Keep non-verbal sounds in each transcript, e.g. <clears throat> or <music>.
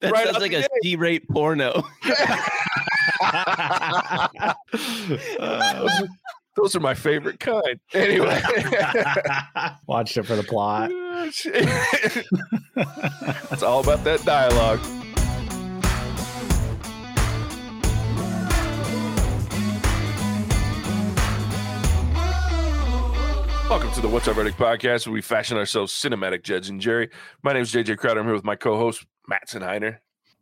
That Right sounds like the a gate. G-rate porno. <laughs> Uh, Those are my favorite kind. Anyway. <laughs> watched it for the plot. <laughs> it's all about that dialogue. Welcome to the What's Up Verdict podcast, where we fashion ourselves cinematic Judge and Jerry. My name is JJ Crowder. I'm here with my co-host Matt Senheiner,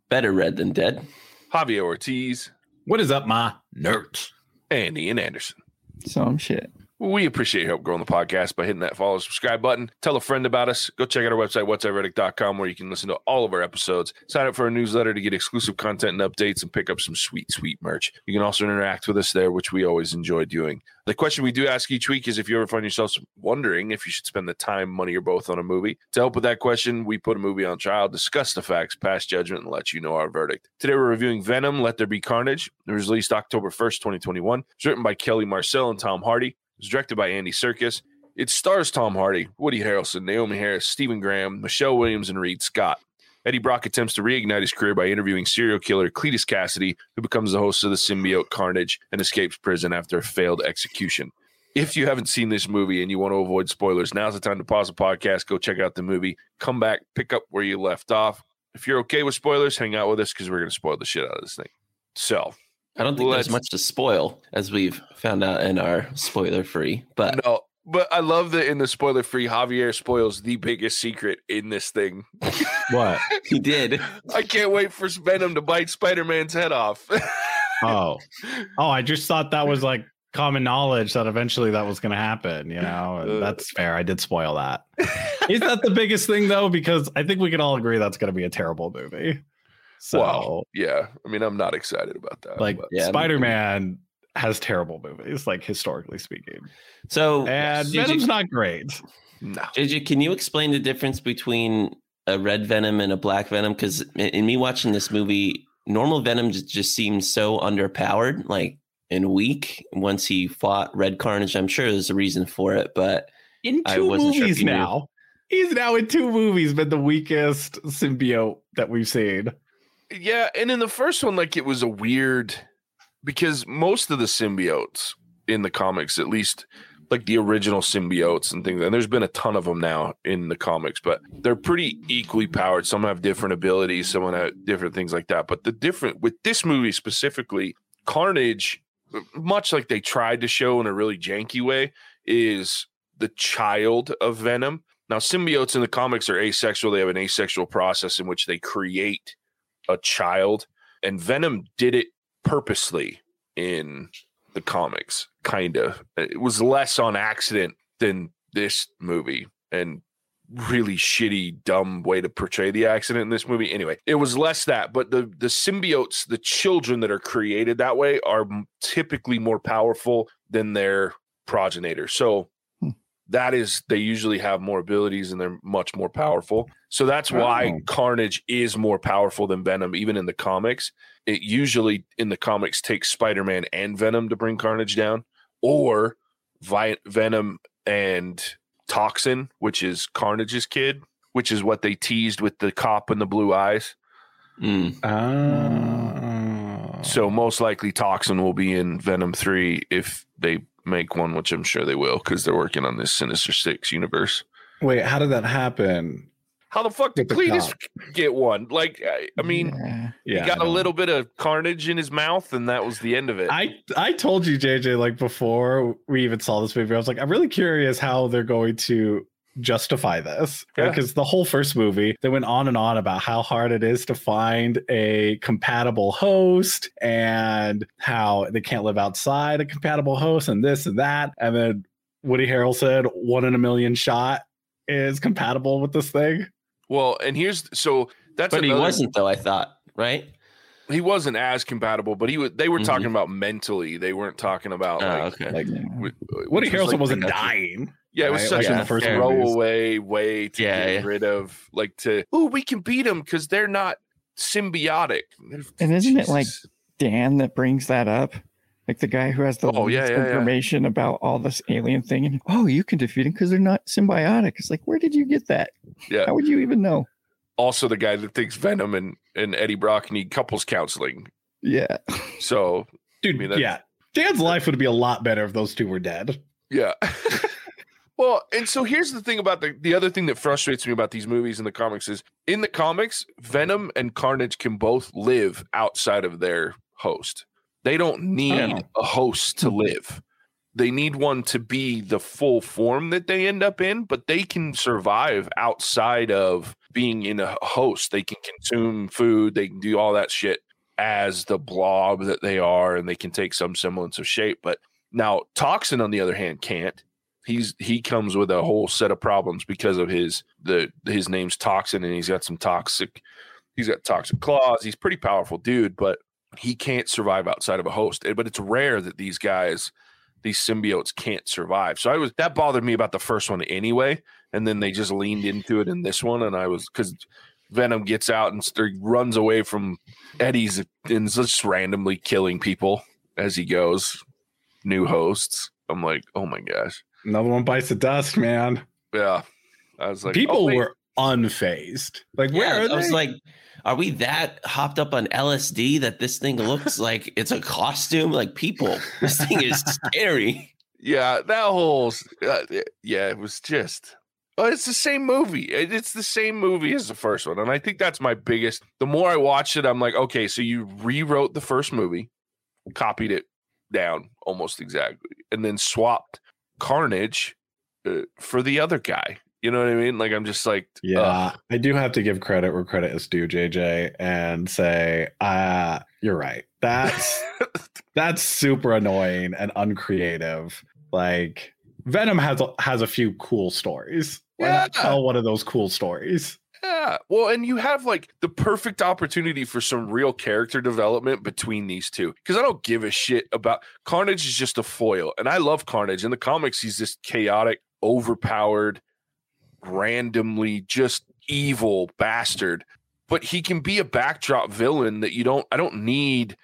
Better red than dead. Javier Ortiz, What is up, my nerds? and Ian Anderson. Some shit. We appreciate your help growing the podcast by hitting that follow, subscribe button. Tell a friend about us. Go check out our website, whatsverdict.com, where you can listen to all of our episodes. Sign up for our newsletter to get exclusive content and updates and pick up some sweet, sweet merch. You can also interact with us there, which we always enjoy doing. The question we do ask each week is if you ever find yourself wondering if you should spend the time, money, or both on a movie. To help with that question, we put a movie on trial, discuss the facts, pass judgment, and let you know our verdict. Today we're reviewing Venom, Let There Be Carnage. It was released October 1st, 2021. It's written by Kelly Marcel and Tom Hardy. It was directed by Andy Serkis. It stars Tom Hardy, Woody Harrelson, Naomie Harris, Stephen Graham, Michelle Williams, and Reid Scott. Eddie Brock attempts to reignite his career by interviewing serial killer Cletus Kasady, who becomes the host of the symbiote Carnage and escapes prison after a failed execution. If you haven't seen this movie and you want to avoid spoilers, now's the time to pause the podcast, go check out the movie, come back, pick up where you left off. If you're okay with spoilers, hang out with us because we're going to spoil the shit out of this thing. So, I don't think Let's- there's much to spoil, as we've found out in our spoiler-free. But no, but I love that in the spoiler free, Javier spoils the biggest secret in this thing. <laughs> <laughs> What? he did. I can't wait for Venom to bite Spider Man's head off. <laughs> Oh, oh! I just thought that was like common knowledge that eventually that was going to happen. You know, Uh. that's fair. I did spoil that. Is that the biggest thing though? Because I think we can all agree that's going to be a terrible movie. So, wow. Yeah. I mean, I'm not excited about that. like, but- Yeah, Spider Man has terrible movies, like historically speaking, So, and JJ, Venom's not great. no. JJ, can you explain the difference between a red Venom and a black Venom? Because in, in me watching this movie, normal Venom just, just seems so underpowered, like and weak. Once he fought Red Carnage, I'm sure there's a reason for it, but In I two wasn't sure if movies you knew. now. He's now in two movies, been the weakest symbiote that we've seen. Yeah. And in the first one, like, it was a weird because most of the symbiotes in the comics, at least like the original symbiotes and things, and there's been a ton of them now in the comics, but they're pretty equally powered. Some have different abilities, some have different things like that. But the different with this movie specifically, Carnage, much like they tried to show in a really janky way, is the child of Venom. Now, symbiotes in the comics are asexual. They have an asexual process in which they create a child, and Venom did it purposely in the comics, kind of. It was less on accident than this movie, and really shitty, dumb way to portray the accident in this movie. Anyway, it was less that, but the the symbiotes, the children that are created that way, are typically more powerful than their progenitors. So. That is, they usually have more abilities and they're much more powerful. So that's why Oh. Carnage is more powerful than Venom, even in the comics. It usually in the comics takes Spider Man and Venom to bring Carnage down, or Vi- Venom and Toxin, which is Carnage's kid, which is what they teased with the cop and the blue eyes. mm, Oh. So most likely Toxin will be in Venom 3 if they make one, which I'm sure they will because they're working on this Sinister Six universe. wait, how did that happen? How the fuck did With the Cletus get one? Like, I, I mean, Yeah. Yeah, he got a little bit of carnage in his mouth, and that was the end of it. I I told you, JJ, like before we even saw this movie, I was like, I'm really curious how they're going to justify this Yeah. because the whole first movie they went on and on about how hard it is to find a compatible host and how they can't live outside a compatible host and this and that and then woody harrelson said one in a million shot is compatible with this thing well, and here's so that's but he wasn't though. I thought, right? he wasn't as compatible, but he was. They were Mhm. talking about mentally. They weren't talking about Oh, like. okay. like Yeah. wi- woody which was, harrelson like, wasn't dying Yeah, it was right? such Like in a the first fair. movies. throwaway way to Yeah, get yeah. rid of, like to oh, we can beat them because they're not symbiotic. And isn't it like- Dan that brings that up. Like the guy who has the Oh, yeah, least yeah, yeah. information about all this alien thing. And oh, you can defeat him because they're not symbiotic. It's like, where did you get that? Yeah. How would you even know? also the guy that thinks Venom and, and Eddie Brock need couples counseling. Yeah. So Dude, I mean, yeah. Dan's life would be a lot better if those two were dead. Yeah. <laughs> well, and so here's the thing about the the other thing that frustrates me about these movies and the comics is in the comics, Venom and Carnage can both live outside of their host. They don't need Yeah. a host to mm-hmm. live. They need one to be the full form that they end up in, but they can survive outside of being in a host. They can consume food, they can do all that shit as the blob that they are, and they can take some semblance of shape. But now Toxin, on the other hand, can't. He's he comes with a whole set of problems because of his the his name's Toxin, and he's got some toxic. He's got toxic claws. He's pretty powerful dude, but he can't survive outside of a host. But it's rare that these guys, these symbiotes, can't survive. So I was that bothered me about the first one anyway, and then they just leaned into it in this one, and I was because Venom gets out and runs away from Eddie's and just randomly killing people as he goes. New hosts. I'm like, oh my gosh. Another one bites the dust, man. Yeah. I was like, People oh, were unfazed. Like, where yeah, are they? I was like, are we that hopped up on LSD that this thing looks <laughs> like it's a costume? Like people, this thing is scary. Yeah, that whole uh, yeah, it was just. Oh, it's the same movie. It's the same movie as the first one, and I think that's my biggest. The more I watch it, I'm like, okay, so you rewrote the first movie, copied it down almost exactly, and then swapped Carnage uh, for the other guy. You know what I mean? Like I'm just like, yeah. I do have to give credit where credit is due, JJ, and say, uh, you're right. That's <laughs> that's super annoying and uncreative. Like Venom has a, has a few cool stories. Why not Yeah. tell one of those cool stories? Yeah. Well, and you have like the perfect opportunity for some real character development between these two. Because I don't give a shit about Carnage is just a foil. And I love Carnage. In the comics, he's this chaotic, overpowered, randomly just evil bastard. But he can be a backdrop villain that you don't I don't need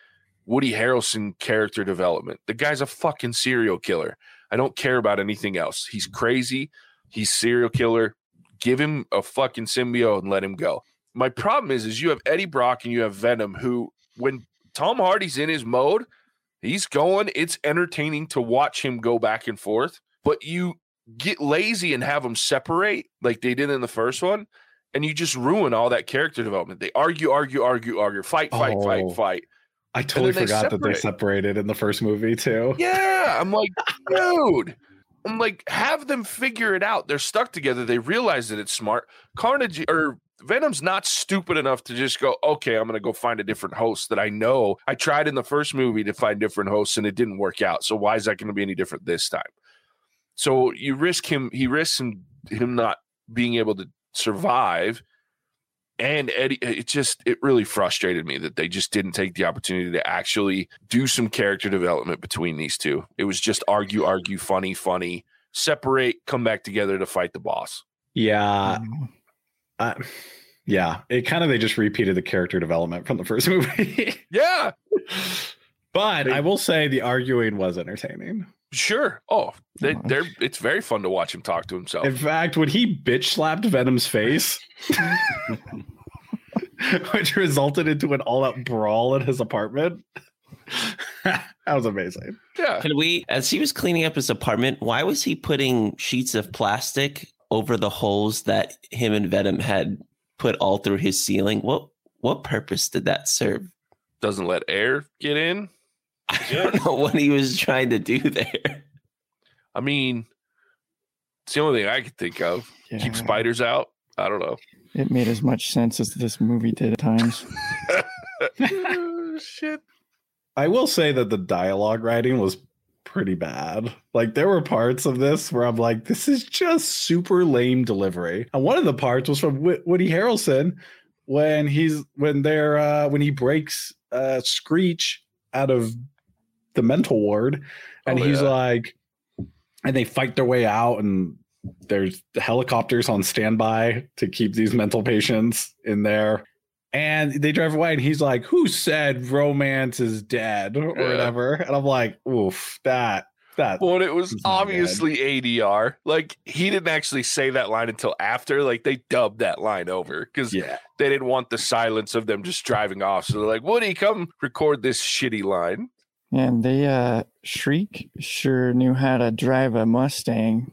Woody Harrelson character development. The guy's a fucking serial killer. I don't care about anything else. He's crazy. He's serial killer give him a fucking symbiote and let him go. My problem is, is you have Eddie Brock and you have Venom, who when Tom Hardy's in his mode, he's going. It's entertaining to watch him go back and forth. But you get lazy and have them separate like they did in the first one, and you just ruin all that character development. They argue, argue, argue, argue, fight, fight, Oh. fight, fight. I totally forgot that they separate. separated in the first movie too. Yeah, I'm like, dude. I'm like, have them figure it out. They're stuck together. They realize that it's smart. Carnage or Venom's not stupid enough to just go, okay, I'm going to go find a different host that I know. I tried in the first movie to find different hosts and it didn't work out. So why is that going to be any different this time? So you risk him, he risks him, him not being able to survive. And Eddie, it just, it really frustrated me that they just didn't take the opportunity to actually do some character development between these two. It was just argue, argue, funny, funny, separate, come back together to fight the boss. Yeah, uh, yeah. It kind of they just repeated the character development from the first <laughs> movie. Yeah, but I will say the arguing was entertaining. sure. Oh, they, they're, it's very fun to watch him talk to himself. In fact, when he bitch slapped Venom's face, <laughs> <laughs> which resulted into an all out brawl in his apartment, <laughs> that was amazing. yeah. Can we, as he was cleaning up his apartment, why was he putting sheets of plastic over the holes that him and Venom had put all through his ceiling? What what purpose did that serve? Doesn't let air get in. I don't know what he was trying to do there. I mean, it's the only thing I could think of. yeah, Keep spiders out. I don't know. It made as much sense as this movie did at times. Oh, <laughs> Shit. I will say that the dialogue writing was pretty bad. Like there were parts of this where I'm like, this is just super lame delivery. And one of the parts was from Woody Harrelson when he's when they're uh when he breaks uh Screech out of the mental ward and Oh, he's yeah. like and they fight their way out and there's helicopters on standby to keep these mental patients in there and they drive away and he's like who said romance is dead or Yeah. whatever and i'm like oof that That Well, it was It's not good. obviously ADR. Like he didn't actually say that line until after. Like they dubbed that line over because yeah. they didn't want the silence of them just driving off. So they're like, "Woody, come record this shitty line." And they uh Shriek sure knew how to drive a Mustang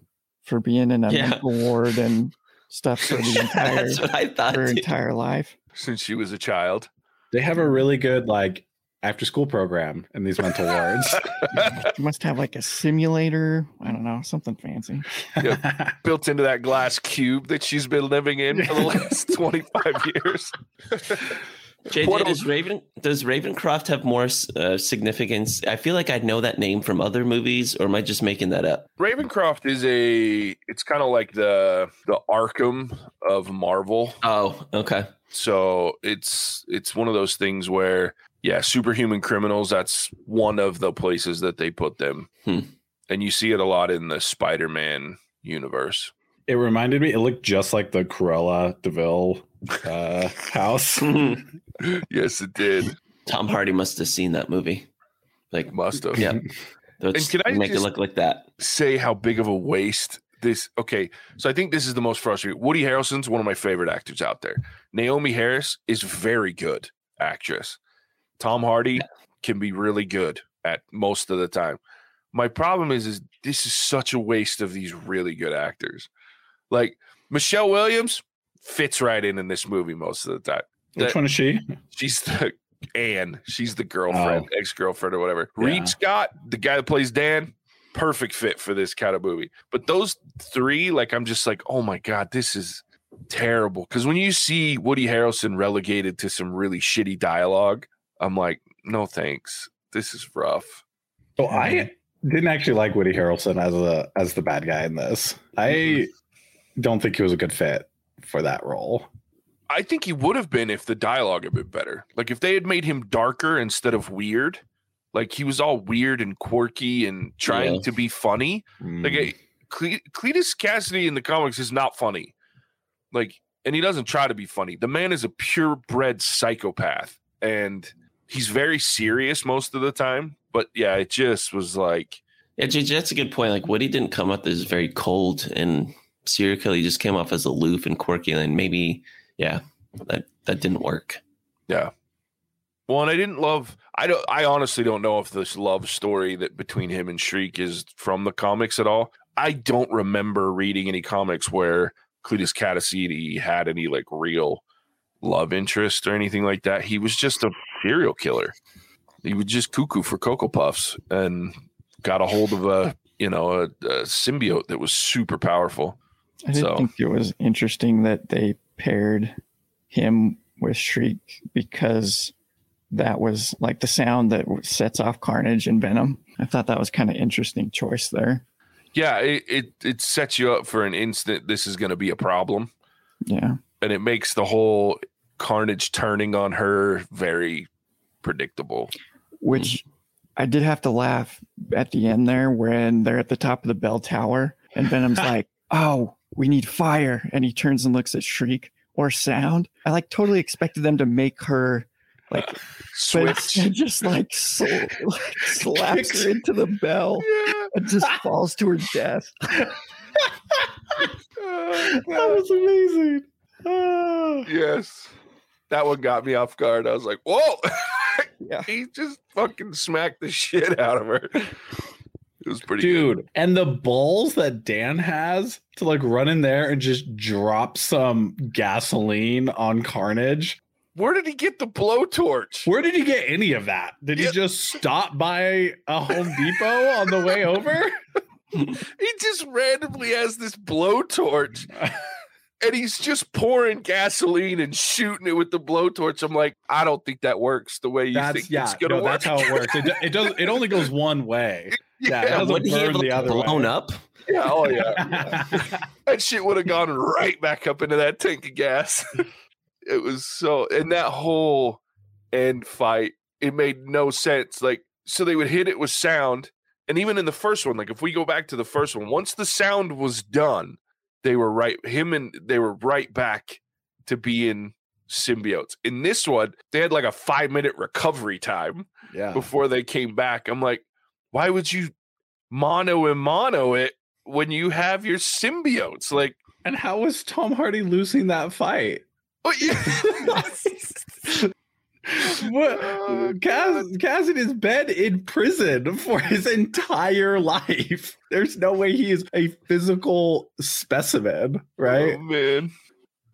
for being in a Yeah. mental ward and stuff for the <laughs> entire That's what I thought. her too. entire life. Since she was a child, They have a really good like after school program in these mental wards. <laughs> She must have like a simulator. I don't know, something fancy. <laughs> built into that glass cube that she's been living in for the last twenty five years. JJ, What does Raven does Ravencroft have more uh, significance? I feel like I know that name from other movies, or am I just making that up? Ravencroft is a. It's kind of like the the Arkham of Marvel. Oh, okay. So it's it's one of those things where yeah, superhuman criminals. That's one of the places that they put them, Hmm. and you see it a lot in the Spider-Man universe. it reminded me. It looked just like the Cruella de Vil uh, house. <laughs> Yes, it did. Tom Hardy must have seen that movie. Like, Must have. yeah, <laughs> let's can I make just- it look like that. say how big of a waste this okay so i think this is the most frustrating woody harrelson's one of my favorite actors out there naomie harris is very good actress tom hardy can be really good at most of the time my problem is is this is such a waste of these really good actors like michelle williams fits right in in this movie most of the time Which That- one is she? she's the Anne. She's the girlfriend, oh. ex-girlfriend or whatever. Reid Scott, the guy that plays Dan, perfect fit for this kind of movie. But those three, like I'm just like, oh my God, this is terrible. Because when you see Woody Harrelson relegated to some really shitty dialogue, I'm like, no thanks. This is rough. So I didn't actually like Woody Harrelson as a as the bad guy in this. I mm-hmm. don't think he was a good fit for that role. I think he would have been if the dialogue had been better. Like if they had made him darker instead of weird. Like he was all weird and quirky and trying Yeah. to be funny. Like Mm. Cle- Cletus Kasady in the comics is not funny. Like, and he doesn't try to be funny. The man is a purebred psychopath, and he's very serious most of the time. But yeah, it just was like, Yeah, that's a good point. Like Woody didn't come up as very cold and serial killer. He just came off as aloof and quirky, and maybe, yeah, that that didn't work. yeah. Well, and I didn't love. I don't. I honestly don't know if this love story that between him and Shriek is from the comics at all. I don't remember reading any comics where Cletus Kasady had any like real love interest or anything like that. He was just a serial killer. He was just cuckoo for Cocoa Puffs and got a hold of a you know a, a symbiote that was super powerful. I did So- think it was interesting that they paired him with Shriek because that was like the sound that sets off Carnage and Venom. I thought that was kind of interesting choice there. Yeah, it, it it sets you up for an instant. This is going to be a problem. Yeah. and it makes the whole carnage turning on her very predictable. Which I did have to laugh at the end there when they're at the top of the bell tower and Venom's <laughs> like, oh, we need fire. And he turns and looks at Shriek or sound. I like totally expected them to make her like Switch. <laughs> instead just like, sl- like <laughs> slaps her into the bell Yeah. and just <laughs> falls to her death. Oh, that was amazing. Ah. yes. That one got me off guard. I was like, whoa. Yeah. he just fucking smacked the shit out of her. It was pretty Dude, and the balls that Dan has to like run in there and just drop some gasoline on Carnage. Where did he get the blowtorch? Where did he get any of that? Did he just stop by a Home Depot on the way over? <laughs> He just randomly has this blowtorch <laughs> and he's just pouring gasoline and shooting it with the blowtorch. I'm like, I don't think that works the way you That's think yeah, it's gonna no, work. that's how it <laughs> works. It, it does. It only goes one way. <laughs> Yeah, it yeah, doesn't Would he have burn the other blown way. up? yeah, oh yeah. <laughs> that shit would have gone right back up into that tank of gas. it was so, and that whole end fight, it made no sense. Like, so they would hit it with sound, and even in the first one, like if we go back to the first one, once the sound was done, they were right. Him and they were right back to being symbiotes. In this one, they had like a five minute recovery time yeah, before they came back. I'm like, why would you mono and mono it when you have your symbiotes. Like, And how was Tom Hardy losing that fight? oh, yeah. <laughs> <laughs> <laughs> <laughs> What Cass, Cass in his bed in prison for his entire life. <laughs> There's no way he is a physical specimen, right? Oh, man.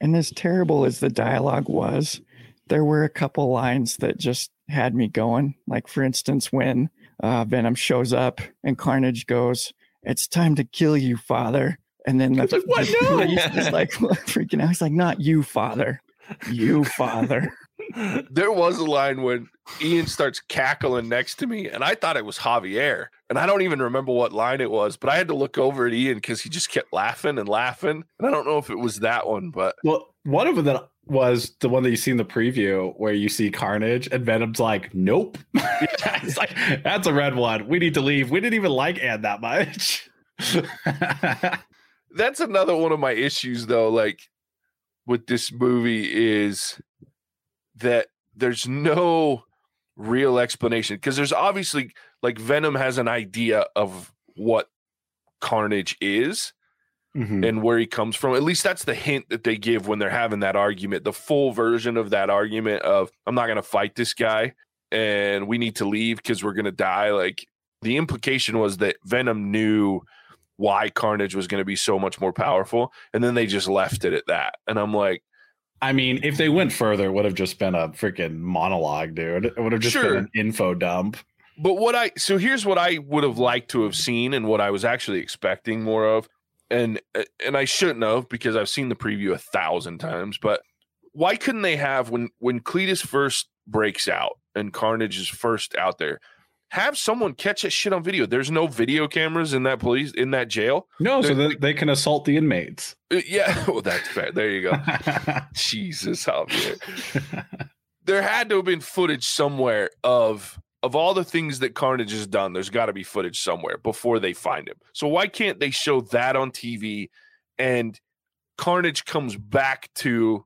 And as terrible as the dialogue was, there were a couple lines that just had me going. Like, for instance, when uh, Venom shows up and Carnage goes, It's time to kill you, father. And then <laughs> the, It's like, what? No. he's just like freaking out. He's like, Not you, father. You, father. There was a line when Ian starts cackling next to me, and I thought it was Javier. And I don't even remember what line it was, but I had to look over at Ian because he just kept laughing and laughing. And I don't know if it was that one, but Well, one of them that was the one that you see in the preview where you see Carnage and Venom's like, nope. <laughs> it's like, that's a red one. We need to leave. We didn't even like Anne that much. <laughs> that's another one of my issues though like with this movie is that there's no real explanation because there's obviously like venom has an idea of what carnage is Mhm. and where he comes from. At least that's the hint that they give when they're having that argument the full version of that argument of i'm not going to fight this guy and we need to leave because we're going to die. Like the implication was that venom knew why carnage was going to be so much more powerful and then they just left it at that. And i'm like I mean, if they went further, it would have just been a freaking monologue, dude. It would have just Sure. been an info dump. But what I so here's what I would have liked to have seen and what I was actually expecting more of, and and I shouldn't have because I've seen the preview a thousand times. But why couldn't they have when when Cletus first breaks out and Carnage is first out there, have someone catch that shit on video? There's no video cameras in that police in that jail. No, so They're- that they can assault the inmates. Uh, yeah, <laughs> well that's fair. There you go. <laughs> Jesus, Javier. there had to have been footage somewhere of of all the things that Carnage has done. There's got to be footage somewhere before they find him. So why can't they show that on TV and Carnage comes back to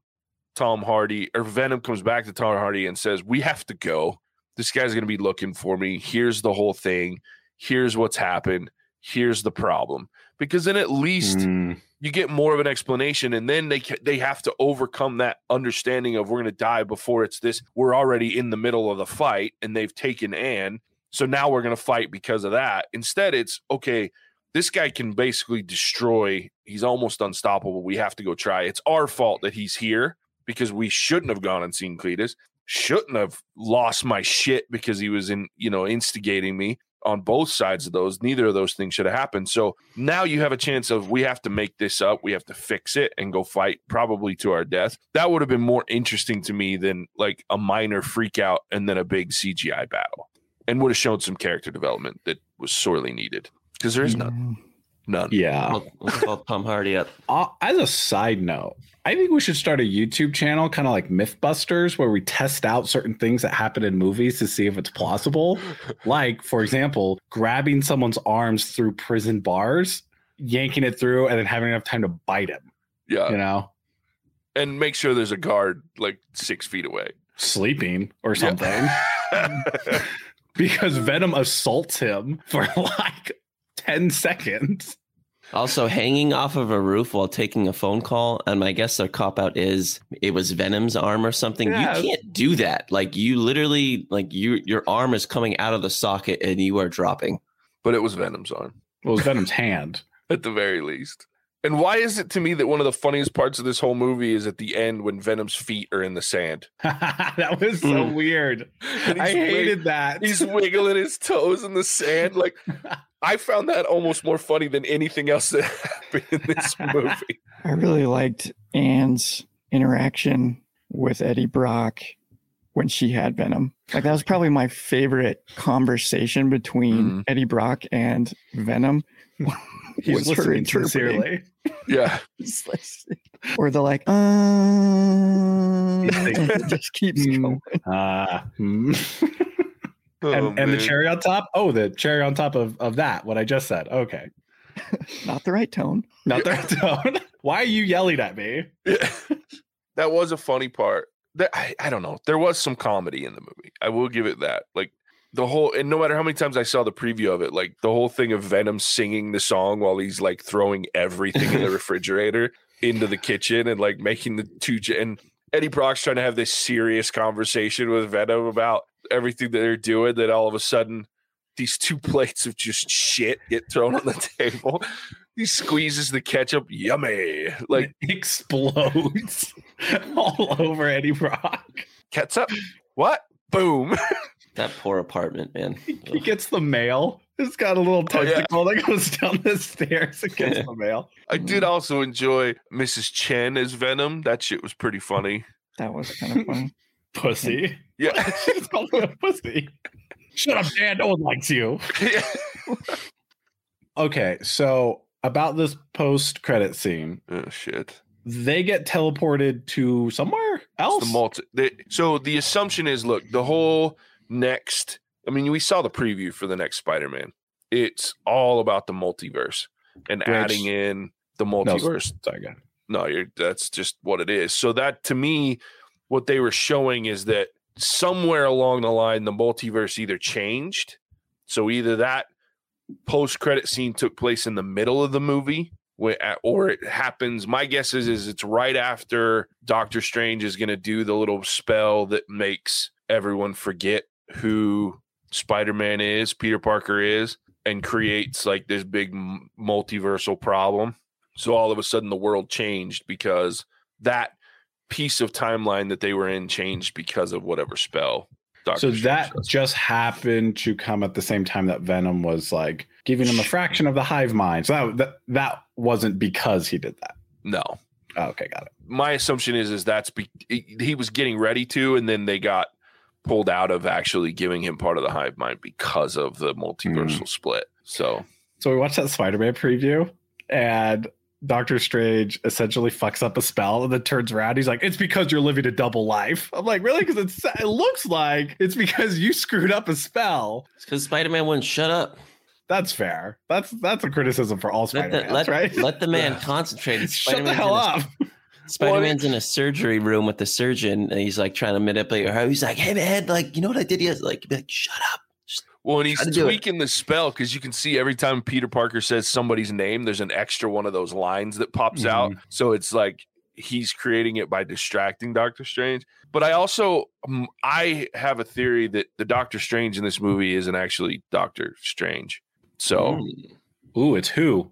Tom Hardy or Venom comes back to Tom Hardy and says, "We have to go. This guy's going to be looking for me. Here's the whole thing. Here's what's happened. Here's the problem." Because then at least Mm. you get more of an explanation and then they they have to overcome that understanding of we're going to die before it's this we're already in the middle of the fight and they've taken Anne so now we're going to fight because of that instead it's okay this guy can basically destroy he's almost unstoppable we have to go try it's our fault that he's here because we shouldn't have gone and seen Cletus shouldn't have lost my shit because he was in you know instigating me on both sides of those. Neither of those things should have happened. So now you have a chance of we have to make this up, we have to fix it and go fight probably to our death. That would have been more interesting to me than like a minor freak out and then a big CGI battle. And would have shown some character development that was sorely needed. Because there is none. None. Yeah. I'll, I'll call Tom Hardy up. <laughs> Uh, as a side note, I think we should start a YouTube channel, kind of like Mythbusters, where we test out certain things that happen in movies to see if it's plausible. like, for example, grabbing someone's arms through prison bars, yanking it through, and then having enough time to bite him. Yeah. You know, And make sure there's a guard like six feet away. sleeping or Yeah. something, <laughs> because Venom assaults him for like ten seconds. Also, hanging off of a roof while taking a phone call, and my guess their cop out is it was Venom's arm or something. Yeah. You can't do that. Like you literally, like you, your arm is coming out of the socket and you are dropping. but it was Venom's arm. Well, it was Venom's hand. <laughs> at the very least. And why is it to me that one of the funniest parts of this whole movie is at the end when Venom's feet are in the sand? <laughs> that was so Mm. weird. I he's wig- hated that. He's wiggling his toes in the sand. Like <laughs> I found that almost more funny than anything else that <laughs> happened in this movie. I really liked Anne's interaction with Eddie Brock when she had Venom. Like that was probably my favorite conversation between Mhm. Eddie Brock and Venom. <laughs> He's was her listening interpreting. sincerely. <laughs> Yeah. Or they're like, uh, and <laughs> it just keeps Mm. going. Uh, hmm. Oh, and, and the cherry on top. Oh, the cherry on top of, of that. What I just said. Okay, Not the right tone. not that tone. Why are you yelling at me? Yeah. that was a funny part. That I, I don't know. There was some comedy in the movie. I will give it that. Like the whole and no matter how many times I saw the preview of it, like the whole thing of Venom singing the song while he's like throwing everything in the <laughs> refrigerator into the kitchen and like making the two and Eddie Brock's trying to have this serious conversation with Venom about everything that they're doing. That all of a sudden, these two <laughs> plates of just shit get thrown on the <laughs> table. He squeezes the ketchup, yummy, like it explodes all over Eddie Brock. ketchup. What? Boom. That poor apartment, man. <laughs> He gets the mail. It's got a little Oh, yeah. tentacle that goes <laughs> down the stairs and gets the mail. I did mm. also enjoy Mrs. Chen as Venom. That shit was pretty funny. That was kind of <laughs> funny. Pussy. Yeah. She's called him a pussy. Shut up, Dan. No one likes you. Okay, so about this post credit scene, oh shit. they get teleported to somewhere else. the multi. The, so the assumption is, look, the whole next. I mean, we saw the preview for the next Spider-Man. It's all about the multiverse and Which- adding in the No, multiverse. sorry. No, you're that's just what it is. So that to me, what they were showing is that somewhere along the line, the multiverse either changed. So either that post-credit scene took place in the middle of the movie, or it happens. My guess is is it's right after Doctor Strange is going to do the little spell that makes everyone forget who Spider-Man is, Peter Parker is, and creates like this big multiversal problem. So all of a sudden the world changed because that piece of timeline that they were in changed because of whatever spell. Doctor So Strange that does. just happened to come at the same time that Venom was like giving him a fraction of the hive mind. So that that, that wasn't because he did that. no. Oh, okay, got it. My assumption is is that's be- he was getting ready to, and then they got pulled out of actually giving him part of the hive mind because of the multiversal mm. split. So So we watched that Spider-Man preview, and Doctor Strange essentially fucks up a spell and then turns around. He's like, "It's because you're living a double life." I'm like, "Really?" Because it looks like it's because you screwed up a spell. It's because Spider Man wouldn't shut up. That's fair. That's that's a criticism for all Let Spider-Man, let, right? let the man <laughs> concentrate. Shut the hell up. Spider Man's in a surgery room with the surgeon, and he's like trying to manipulate her. He's like, "Hey man, like you know what I did? Yes, like, like, shut up." Just- well, and he's Try to tweaking the spell because you can see every time Peter Parker says somebody's name, there's an extra one of those lines that pops out. So it's like he's creating it by distracting Doctor Strange. But I also um, I have a theory that the Doctor Strange in this movie isn't actually Doctor Strange. So. Ooh, it's who?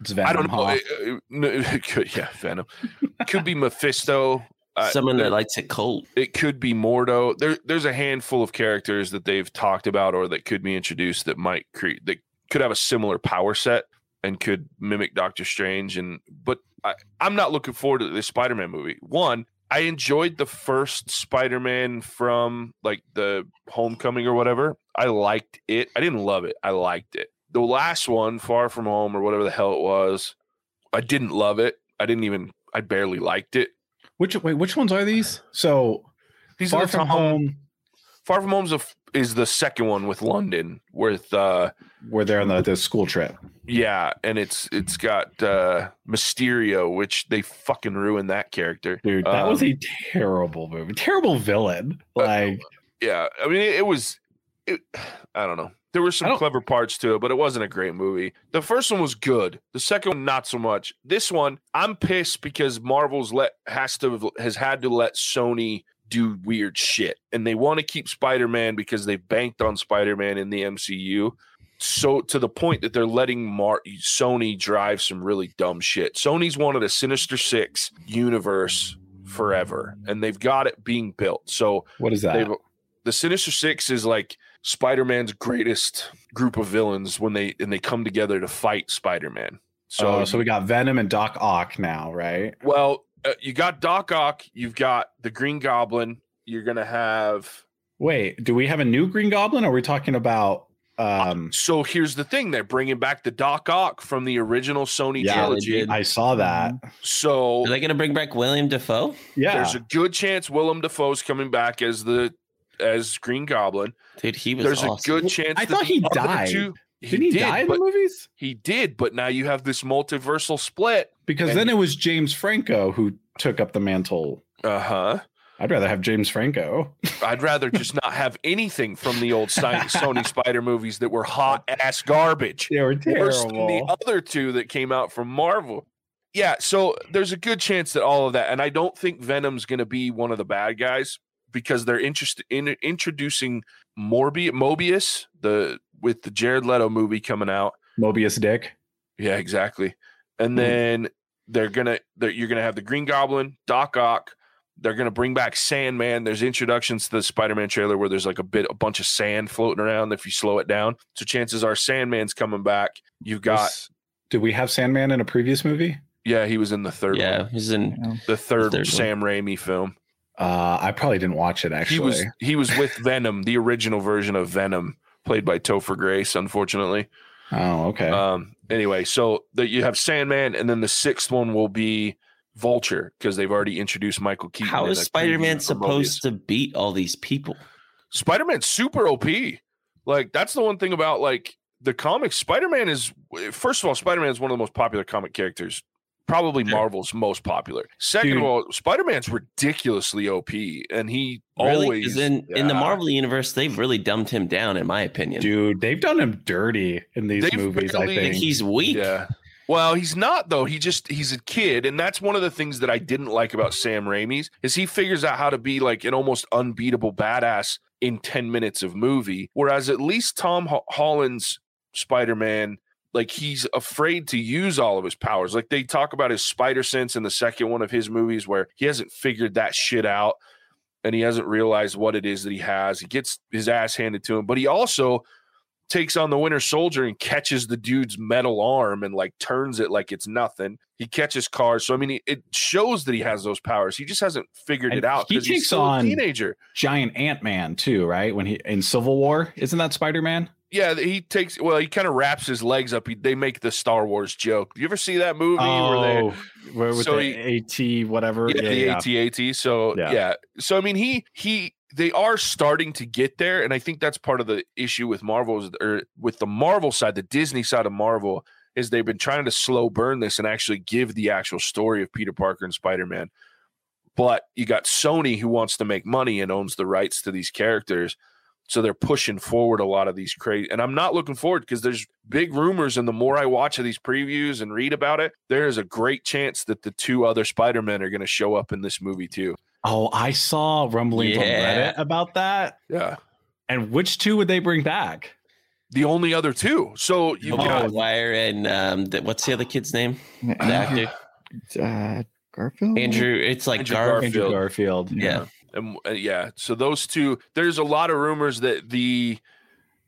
It's Venom. I don't know. huh? It- it- it <laughs> could, yeah, Venom. Could be <laughs> Mephisto. Uh, someone there- that likes it cold. it could be Mordo. There, there's a handful of characters that they've talked about or that could be introduced that might create that could have a similar power set and could mimic Doctor Strange. And but I, I'm not looking forward to this Spider-Man movie. One, I enjoyed the first Spider-Man from like the Homecoming or whatever. I liked it. I didn't love it. I liked it. The last one, Far From Home or whatever the hell it was, I didn't love it. I didn't even. I barely liked it. Which wait, which ones are these? So These are Far from home, Far From Home's a, is the second one with London with uh where they're on the, the school trip. yeah, and it's it's got uh Mysterio, which they fucking ruined that character. Dude, that was Um, a terrible movie. Terrible villain. Uh, Like yeah, I mean it, it was it, I don't know. There were some clever parts to it, but it wasn't a great movie. The first one was good. The second one not so much. This one, I'm pissed because Marvel's let has to has had to let Sony do weird shit. And they want to keep Spider-Man because they banked on Spider-Man in the MCU. So to the point that they're letting Mar- Sony drive some really dumb shit. Sony's wanted a Sinister Six universe forever, and they've got it being built. So what is that? the Sinister Six is like Spider-Man's greatest group of villains when they and they come together to fight Spider-Man. So So so we got Venom and Doc Ock now, right? well, uh, you got Doc Ock, you've got the Green Goblin. You're gonna have. Wait, do we have a new Green Goblin? Or are we talking about um So here's the thing: they're bringing back the Doc Ock from the original Sony Yeah, trilogy. I saw that. So Are they going to bring back William Dafoe? Yeah. there's a good chance Willem Dafoe's coming back as the as Green Goblin. Dude, he was There's awesome. a good chance. I that thought he died. two- Didn't he, did, die in but the movies? He did, but now you have this multiversal split. Because and then it was James Franco who took up the mantle. Uh huh. I'd rather have James Franco. <laughs> I'd rather just not have anything from the old Sony Spider movies that were hot ass garbage. They were Worse than the other two that came out from Marvel. Yeah, so there's a good chance that all of that, and I don't think Venom's going to be one of the bad guys because they're interested in introducing Morbi- Mobius, the with the Jared Leto movie coming out. Mobius Dick. Yeah, exactly. And Hmm. then they're gonna they're, you're gonna have the Green Goblin, Doc Ock. They're gonna bring back Sandman. There's introductions to the Spider-Man trailer where there's like a bit a bunch of sand floating around if you slow it down. So chances are Sandman's coming back. You've got Was- Did we have Sandman in a previous movie? yeah, he was in the third Yeah, one, he's in. You know? the third, third one. Sam Raimi film. Uh, I probably didn't watch it actually. He was he was with Venom, the original version of Venom, played by Topher Grace. Unfortunately, oh, okay. Um, anyway, so that you have Sandman, and then the sixth one will be Vulture because they've already introduced Michael Keaton. How in is a Spider Man supposed to beat all these people? Spider Man's super OP. Like that's the one thing about like the comics. Spider Man is first of all, Spider Man is one of the most popular comic characters. Probably Sure. Marvel's most popular. Second Dude. of all, Spider Man's ridiculously OP, and he Really? always Because in, in the Yeah. Marvel universe, they've really dumbed him down, in my opinion. Dude, they've done him dirty in these They've movies. I barely- I think think. he's weak. Yeah. Well, he's not though. He just he's a kid, and that's one of the things that I didn't like about Sam Raimi's is he figures out how to be like an almost unbeatable badass in 10 minutes of movie. Whereas at least Tom Ho- Holland's Spider-Man, like he's afraid to use all of his powers. Like they talk about his spider sense in the second one of his movies where he hasn't figured that shit out and he hasn't realized what it is that he has. He gets his ass handed to him, but he also takes on the Winter Soldier and catches the dude's metal arm and like turns it like it's nothing. He catches cars. So I mean, it shows that he has those powers. He just hasn't figured And it out he because he's on- a teenager. Giant Ant Man too, right? When he in Civil War, isn't that Spider Man? Yeah, he takes. Well, he kind of wraps his legs up. He, they make the Star Wars joke. You ever see that movie where oh, they Oh, where with So the AT whatever? yeah, the AT-AT. So Yeah. yeah. So I mean, he he they are starting to get there, and I think that's part of the issue with Marvel is- or with the Marvel side, the Disney side of Marvel is they've been trying to slow burn this and actually give the actual story of Peter Parker and Spider Man. But you got Sony who wants to make money and owns the rights to these characters. So they're pushing forward a lot of these crazy, and I'm not looking forward because there's big rumors, and the more I watch of these previews and read about it, there is a great chance that the two other Spider Men are going to show up in this movie too. Oh, I saw rumblings on Reddit about that. Yeah, And which two would they bring back? the only other two. So you Oh, got Wire and um, the, what's the other kid's name? The actor Uh, Garfield. Andrew. It's like Andrew Gar. Garfield. Andrew Garfield. Yeah. And uh, yeah, so those two. There's a lot of rumors that the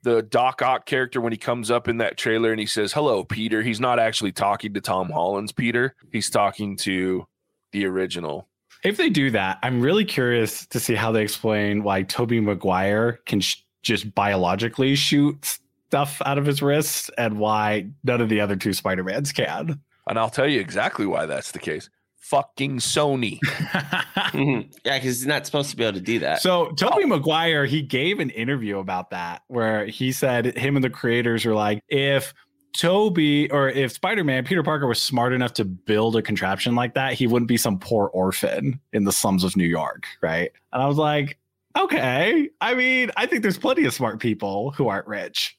the Doc Ock character when he comes up in that trailer and he says hello Peter, he's not actually talking to Tom Holland's Peter. He's talking to the original. If they do that, I'm really curious to see how they explain why Tobey Maguire can sh- just biologically shoot stuff out of his wrist and why none of the other two Spider-Mans can. And I'll tell you exactly why that's the case. Fucking Sony. <laughs> Mhm. yeah, because he's not supposed to be able to do that. So Tobey Maguire, he gave an interview about that where he said him and the creators were like, if Tobey or if Spider-Man, Peter Parker was smart enough to build a contraption like that, he wouldn't be some poor orphan in the slums of New York, right? And I was like, okay. I mean, I think there's plenty of smart people who aren't rich.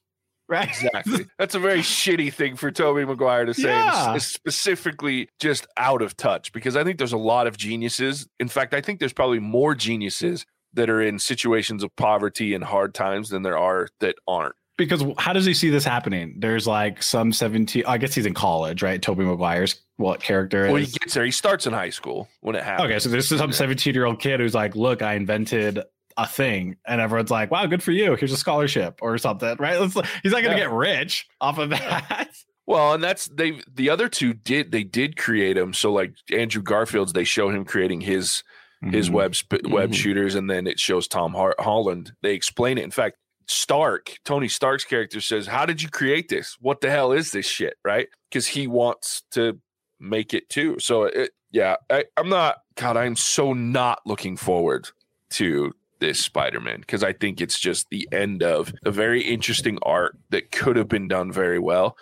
Right. Exactly. <laughs> That's a very shitty thing for Tobey Maguire to say, Yeah. specifically just out of touch, because I think there's a lot of geniuses. In fact, I think there's probably more geniuses that are in situations of poverty and hard times than there are that aren't. because how does he see this happening? There's like some 17, I guess he's in college, right? Tobey Maguire's what character Well, he gets there. He starts in high school when it happens. Okay, so there's some 17 year old kid who's like, look, I invented a thing. And everyone's like, wow, good for you. Here's a scholarship or something, right? Let's, he's not going to Yeah. get rich off of that. <laughs> Well, and that's they. The other two did they did create him. So like Andrew Garfield's, they show him creating his his Mhm. web sp- web Mhm. shooters, and then it shows Tom Har- Holland. They explain it. In fact, Stark, Tony Stark's character says, "How did you create this? What the hell is this shit?" Right? Because he wants to make it too. So it, yeah, I, I'm not. God, I'm so not looking forward to this Spider-Man because I think it's just the end of a very interesting art that could have been done very well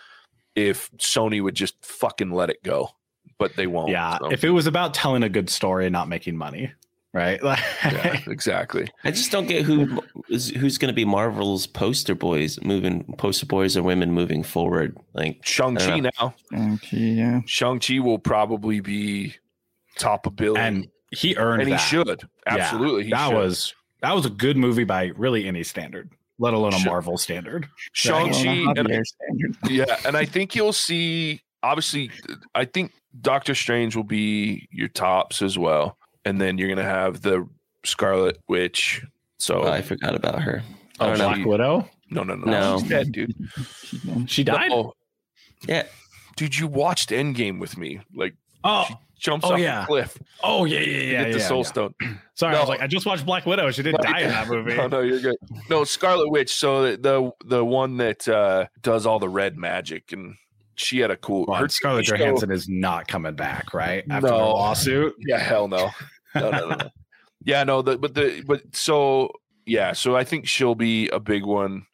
if Sony would just fucking let it go, but they won't. Yeah. so. If it was about telling a good story and not making money, right? <laughs> Like, Yeah, exactly. I just don't get who is who's going to be Marvel's poster boys moving poster boys or women moving forward. Like Shang-Chi now. Okay, yeah. Shang-Chi will probably be top a billion. and he earned and he should. Absolutely. he that should. was that was a good movie by really any standard, let alone a Sure. Marvel standard. Shang-Chi. Well, and Javier standard. <laughs> yeah, and I think you'll see. Obviously, I think Doctor Strange will be your tops as well, and then you're gonna have the Scarlet Witch. So oh, I forgot about her. Oh, don't know. Black Widow. no, no, no, No. she's dead, dude. She died. No. Yeah, dude, you watched Endgame with me. Like Oh, she jumps Oh, off yeah. the cliff oh yeah, yeah, yeah. get the Soul yeah. Stone. <clears throat> Sorry, I was like, I just watched Black Widow. She didn't Like- die in that <laughs> movie. No, no, you're good. No, Scarlet Witch. So the the, the one that uh, does all the red magic, and she had a cool. Well, her Scarlett show- Johansson is not coming back, right? After the No. lawsuit. <laughs> Yeah, hell no. No, no, no, no. yeah, no. The, but the but so yeah, so I think she'll be a big one,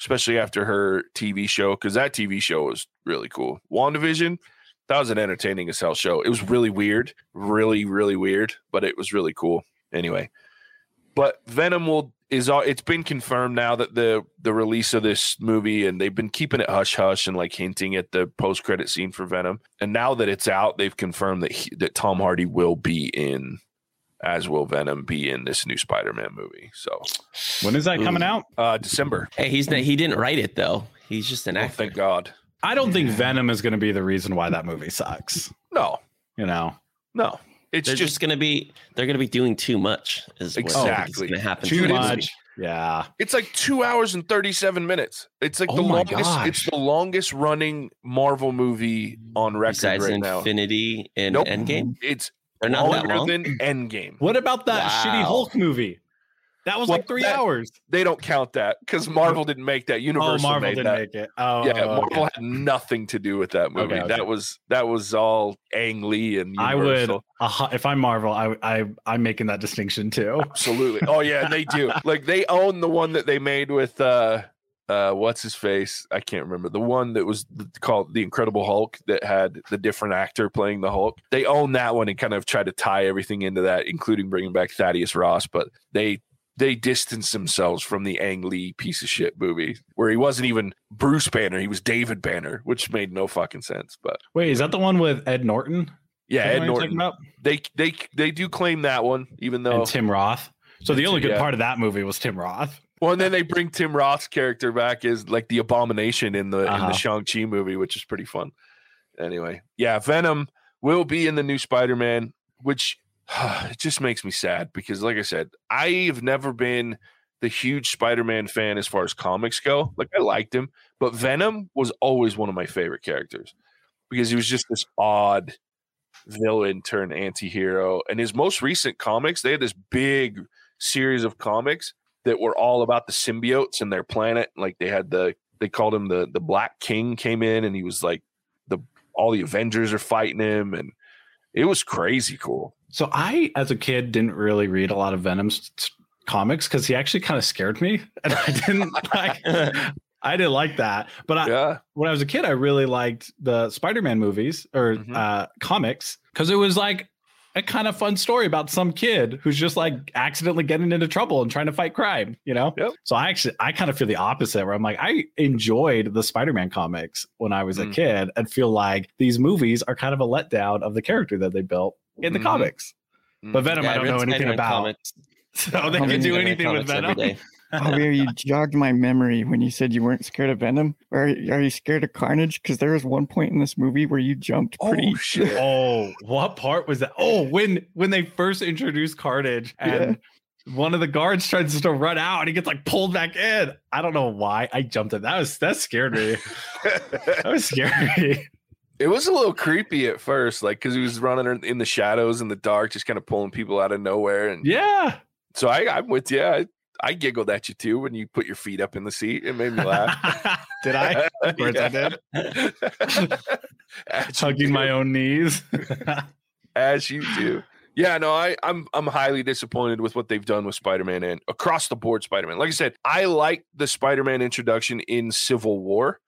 especially after her TV show because that TV show was really cool. WandaVision, that was an entertaining as hell show. It was really weird, really, really weird, but it was really cool. Anyway, but Venom will is all. It's been confirmed now that the the release of this movie and they've been keeping it hush hush and like hinting at the post credit scene for Venom. And now that it's out, they've confirmed that he, that Tom Hardy will be in, as will Venom be in this new Spider Man movie. So When is that coming Ooh. out? uh December. hey, he's not, he didn't write it though. He's just an Oh, actor. thank God. I don't think Venom is going to be the reason why that movie sucks. No, You know, no. It's They're just, just, going to be they're going to be doing too much. Is what I think is Exactly. going to happen. too Dude, it's- much. Yeah. it's like two hours and thirty seven minutes. It's like Oh the longest. gosh. It's the longest running Marvel movie on record Besides right now. Infinity and Nope. Endgame, It's they're not that long. than Endgame. What about that shitty Hulk movie? That was Well, like three that- hours. They don't count that because Marvel didn't make that. Oh, Marvel made didn't that. make it. Oh, yeah, okay. Marvel had nothing to do with that movie. Okay, okay. That was that was all Ang Lee and I would, uh, if I'm Marvel, I, I, I'm making that distinction too. Absolutely. Oh yeah, they do. <laughs> Like they own the one that they made with uh uh what's his face? I can't remember. The one that was called The Incredible Hulk that had the different actor playing the Hulk. They own that one and kind of try to tie everything into that including bringing back Thaddeus Ross, but they they distanced themselves from the Ang Lee piece of shit movie where he wasn't even Bruce Banner, he was David Banner, which made no fucking sense. But Wait, is that the one with Ed Norton? yeah, Ed the one you're talking Norton. They they they do claim that one, even though and Tim Roth. So the only good Yeah. part of that movie was Tim Roth. Well, and then they bring Tim Roth's character back as like the abomination in the in Uh-huh. the Shang Chi movie, which is pretty fun. Anyway, yeah, Venom will be in the new Spider Man, which <sighs> it just makes me sad because, like I said, I have never been the huge Spider Man fan as far as comics go. Like I liked him, but Venom was always one of my favorite characters because he was just this odd villain turned anti-hero and his most recent comics they had this big series of comics that were all about the symbiotes and their planet. Like they had the they called him the the Black King came in and he was like the all the Avengers are fighting him and it was crazy cool. So I, as a kid, didn't really read a lot of Venom's comics because he actually kind of scared me, and I didn't <laughs> like. I didn't like that. But I, Yeah. when I was a kid, I really liked the Spider-Man movies or Mhm. uh, comics because it was like a kind of fun story about some kid who's just like accidentally getting into trouble and trying to fight crime. You know. Yep. So I actually I kind of feel the opposite where I'm like I enjoyed the Spider-Man comics when I was a Mm. kid and feel like these movies are kind of a letdown of the character that they built in the Mhm. comics. But Venom, Yeah, I don't read know anything Spider-Man about. comics. <laughs> So they can do anything with comics every Venom. day. <laughs> Javier, you jogged my memory when you said you weren't scared of Venom. Are, are you scared of Carnage? Because there was one point in this movie where you jumped pretty. Oh shit. Oh, what part was that? Oh, when when they first introduced Carnage and one of the guards tries to run out and he gets like pulled back in. I don't know why I jumped it. That was that scared me. <laughs> That was scary. It was a little creepy at first, like because he was running in the shadows in the dark, just kind of pulling people out of nowhere. And Yeah. so I, I'm with you. I, I giggled at you too when you put your feet up in the seat. It made me laugh. <laughs> did I? <laughs> Of course I did. <laughs> Hugging my own knees. as you do. Yeah, no, I, I'm I'm highly disappointed with what they've done with Spider-Man and across the board Spider-Man. Like I said, I like the Spider-Man introduction in Civil War.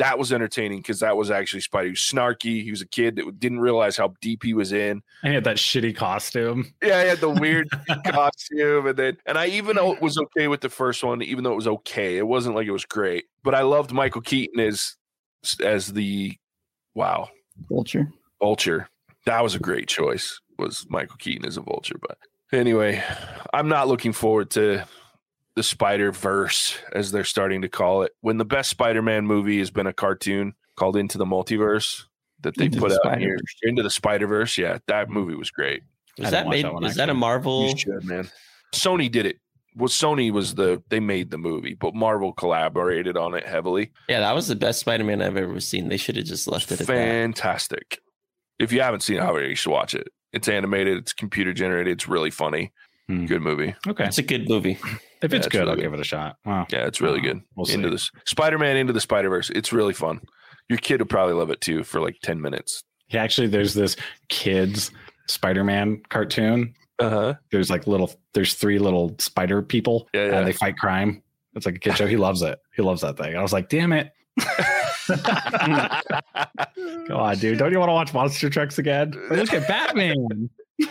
That was entertaining because that was actually Spidey. He was snarky. He was a kid that didn't realize how deep he was in. I had that shitty costume. Yeah, he had the weird <laughs> costume, and then and I even was okay with the first one, even though it was okay. It wasn't like it was great, but I loved Michael Keaton as as the wow Vulture. vulture. That was a great choice. Was Michael Keaton as a vulture? But anyway, I'm not looking forward to the Spider Verse as they're starting to call it. When the best Spider-Man movie has been a cartoon called Into the Multiverse that they Into put the out here, Into the Spider Verse. Yeah, that movie was great. I Was didn't that made? that one, is that a. Marvel? You should, man. Sony did it. Well, Sony was the they made the movie, but Marvel collaborated on it heavily. Yeah, that was the best Spider-Man I've ever seen. They should have just left it at that. Fantastic. If you haven't seen it, however, you should watch it. It's animated. It's computer generated. It's really funny. Hmm. Good movie. Okay. It's a good movie. If Yeah, it's it's good, really I'll good. give it a shot. Wow. Yeah, it's really Uh, good. we'll into see. this Spider-Man into the Spider-Verse. It's really fun. Your kid would probably love it too for like 10 minutes. Yeah, actually, there's this kids Spider-Man cartoon. Uh-huh. There's like little, there's three little spider people, Yeah, yeah. and they fight crime. It's like a kid show. He loves it. He loves that thing. I was like, damn it. <laughs> Come on, dude. Don't you want to watch monster trucks again? Look at Batman. <laughs>